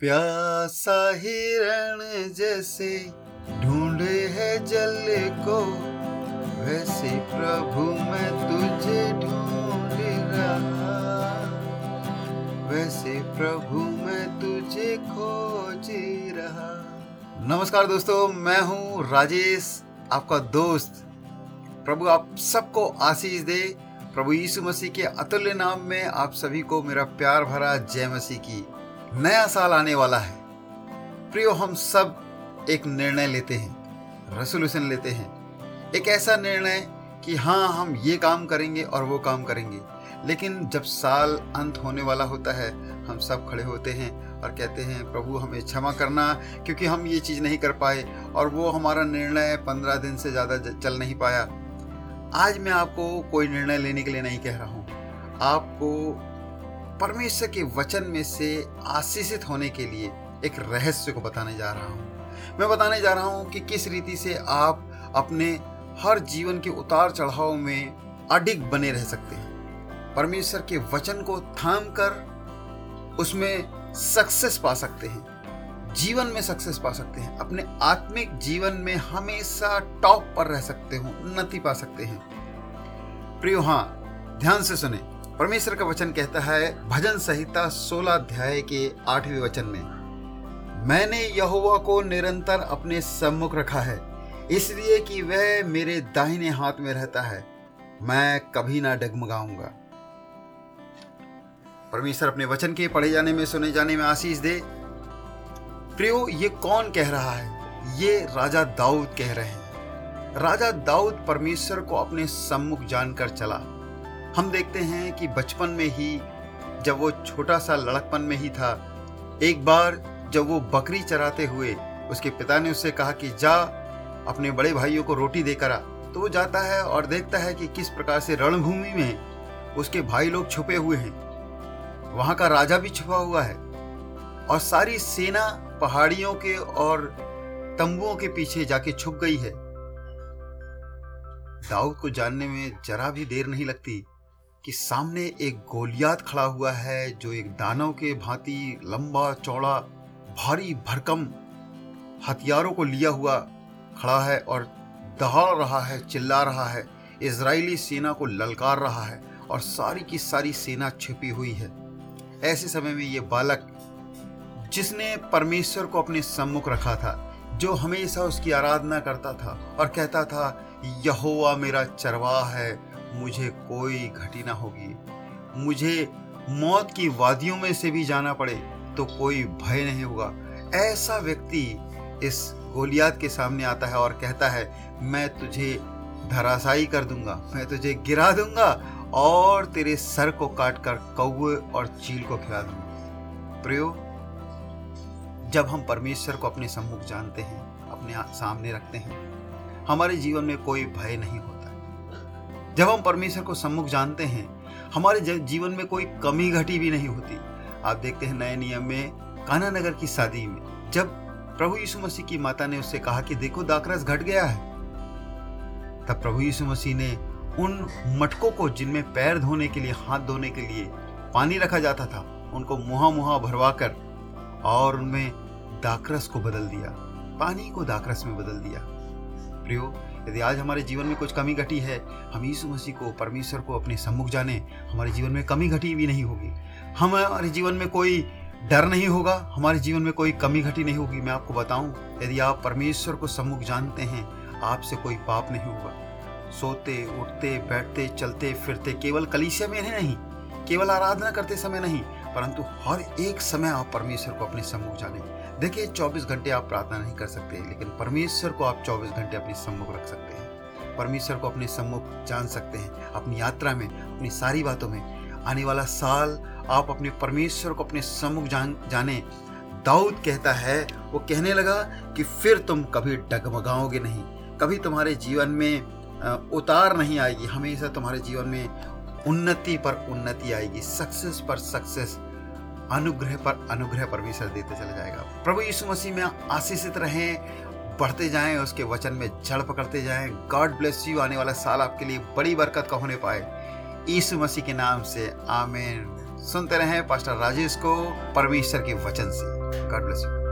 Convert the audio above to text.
प्यासा हिरण जैसे ढूंढे है जल को, वैसे प्रभु मैं तुझे ढूंढ रहा वैसे प्रभु मैं तुझे खोज रहा नमस्कार दोस्तों, मैं हूँ राजेश, आपका दोस्त। प्रभु आप सबको आशीष दे। प्रभु यीशु मसीह के अतुल्य नाम में आप सभी को मेरा प्यार भरा जय मसीह की। नया साल आने वाला है। प्रियो, हम सब एक निर्णय लेते हैं रेसोल्यूशन लेते हैं। एक ऐसा निर्णय कि हाँ हम ये काम करेंगे और वो काम करेंगे। लेकिन जब साल अंत होने वाला होता है, हम सब खड़े होते हैं और कहते हैं, प्रभु, हमें क्षमा करना, क्योंकि हम ये चीज़ नहीं कर पाए और वो हमारा निर्णय पंद्रह दिन से ज़्यादा चल नहीं पाया। आज मैं आपको कोई निर्णय लेने के लिए नहीं कह रहा हूँ। आपको परमेश्वर के वचन में से आशीषित होने के लिए एक रहस्य को बताने जा रहा हूँ। मैं बताने जा रहा हूँ कि किस रीति से आप अपने हर जीवन के उतार चढ़ाव में अडिग बने रह सकते हैं। परमेश्वर के वचन को थाम कर उसमें सक्सेस पा सकते हैं। जीवन में सक्सेस पा सकते हैं। अपने आत्मिक जीवन में हमेशा टॉप पर रह सकते हो, उन्नति पा सकते हैं। प्रियो हाँ ध्यान से सुने। परमेश्वर का वचन कहता है, भजन संहिता सोलह अध्याय के आठवें वचन में, मैंने यहोवा को निरंतर अपने सम्मुख रखा है, इसलिए कि वह मेरे दाहिने हाथ में रहता है, मैं कभी ना डगमगाऊँगा। परमेश्वर अपने वचन के पढ़े जाने में, सुने जाने में आशीष दे। प्रियो, ये कौन कह रहा है? ये राजा दाऊद कह रहे हैं। राजा दाऊद परमेश्वर को अपने सम्मुख जानकर चला। हम देखते हैं कि बचपन में ही, जब वो छोटा सा लड़कपन में ही था, एक बार जब वो बकरी चराते हुए, उसके पिता ने उससे कहा कि, जा, अपने बड़े भाइयों को रोटी देकर आ। तो वो जाता है और देखता है कि किस प्रकार से रणभूमि में उसके भाई लोग छुपे हुए हैं। वहाँ का राजा भी छुपा हुआ है और सारी सेना पहाड़ियों के और तंबुओं के पीछे जाके छुप गई है। दाऊद को जानने में जरा भी देर नहीं लगती। कि सामने एक गोलियात खड़ा हुआ है, जो एक दानव के भांति लंबा, चौड़ा, भारी भरकम हथियारों को लिया हुआ खड़ा है और दहाड़ रहा है, चिल्ला रहा है। इसराइली सेना को ललकार रहा है और सारी की सारी सेना छिपी हुई है। ऐसे समय में ये बालक जिसने परमेश्वर को अपने सम्मुख रखा था, जो हमेशा उसकी आराधना करता था और कहता था, यहोवा मेरा चरवाह है मुझे कोई घटी ना होगी। मुझे मौत की वादियों में से भी जाना पड़े तो कोई भय नहीं होगा। ऐसा व्यक्ति इस गोलियात के सामने आता है और कहता है, मैं तुझे धराशाई कर दूँगा, मैं तुझे गिरा दूँगा और तेरे सर को काट कर कौए और चील को खिला दूँगा। प्रयो, जब हम परमेश्वर को अपने सम्मुख जानते हैं, अपने सामने रखते हैं, हमारे जीवन में कोई भय नहीं होता। जब हम परमेश्वर को सम्मुख जानते हैं, हमारे जीवन में कोई कमी घटी भी नहीं होती। आप देखते हैं नए नियम में काना नगर की शादी में, जब प्रभु यीशु मसीह की माता ने उससे कहा कि देखो दाकरस घट गया है, तब प्रभु यीशु मसीह ने उन मटकों को जिनमें पैर धोने के लिए, हाथ धोने के लिए पानी रखा जाता था, उनको मुहा मुहा भरवा कर और उनमें दाकरस को बदल दिया, पानी को दाकरस में बदल दिया। प्रियो यदि आज हमारे जीवन में कुछ कमी घटी है, हम यीशु मसीह को, परमेश्वर को अपने सम्मुख जाने, हमारे जीवन में कमी घटी भी नहीं होगी। हमारे जीवन में कोई डर नहीं होगा, हमारे जीवन में कोई कमी घटी नहीं होगी। मैं आपको बताऊँ, यदि आप परमेश्वर को सम्मुख जानते हैं, आपसे कोई पाप नहीं होगा। सोते, उठते, बैठते, चलते, फिरते केवल कलीसिया में नहीं, केवल आराधना करते समय नहीं, परंतु हर एक समय आप परमेश्वर को अपने सम्मुख जाने। देखिए 24 घंटे आप प्रार्थना नहीं कर सकते, लेकिन परमेश्वर को आप 24 घंटे अपने सम्मुख रख सकते हैं। परमेश्वर को अपने सम्मुख जान सकते हैं, अपनी यात्रा में, अपनी सारी बातों में। आने वाला साल आप अपने परमेश्वर को अपने सम्मुख जान, जाने। दाऊद कहता है, वो कहने लगा कि फिर तुम कभी डगमगाओगे नहीं, कभी तुम्हारे जीवन में उतार नहीं आएगी, हमेशा तुम्हारे जीवन में उन्नति पर उन्नति आएगी सक्सेस पर सक्सेस अनुग्रह पर, अनुग्रह परमेश्वर देते चले जाएगा। प्रभु यीशु मसीह में आशीषित रहें, बढ़ते जाएँ, उसके वचन में जड़ पकड़ते जाएँ। गॉड ब्लेस यू आने वाला साल आपके लिए बड़ी बरकत का होने पाए। यीशु मसीह के नाम से आमेन। सुनते रहें पास्टर राजेश को परमेश्वर के वचन से। God bless you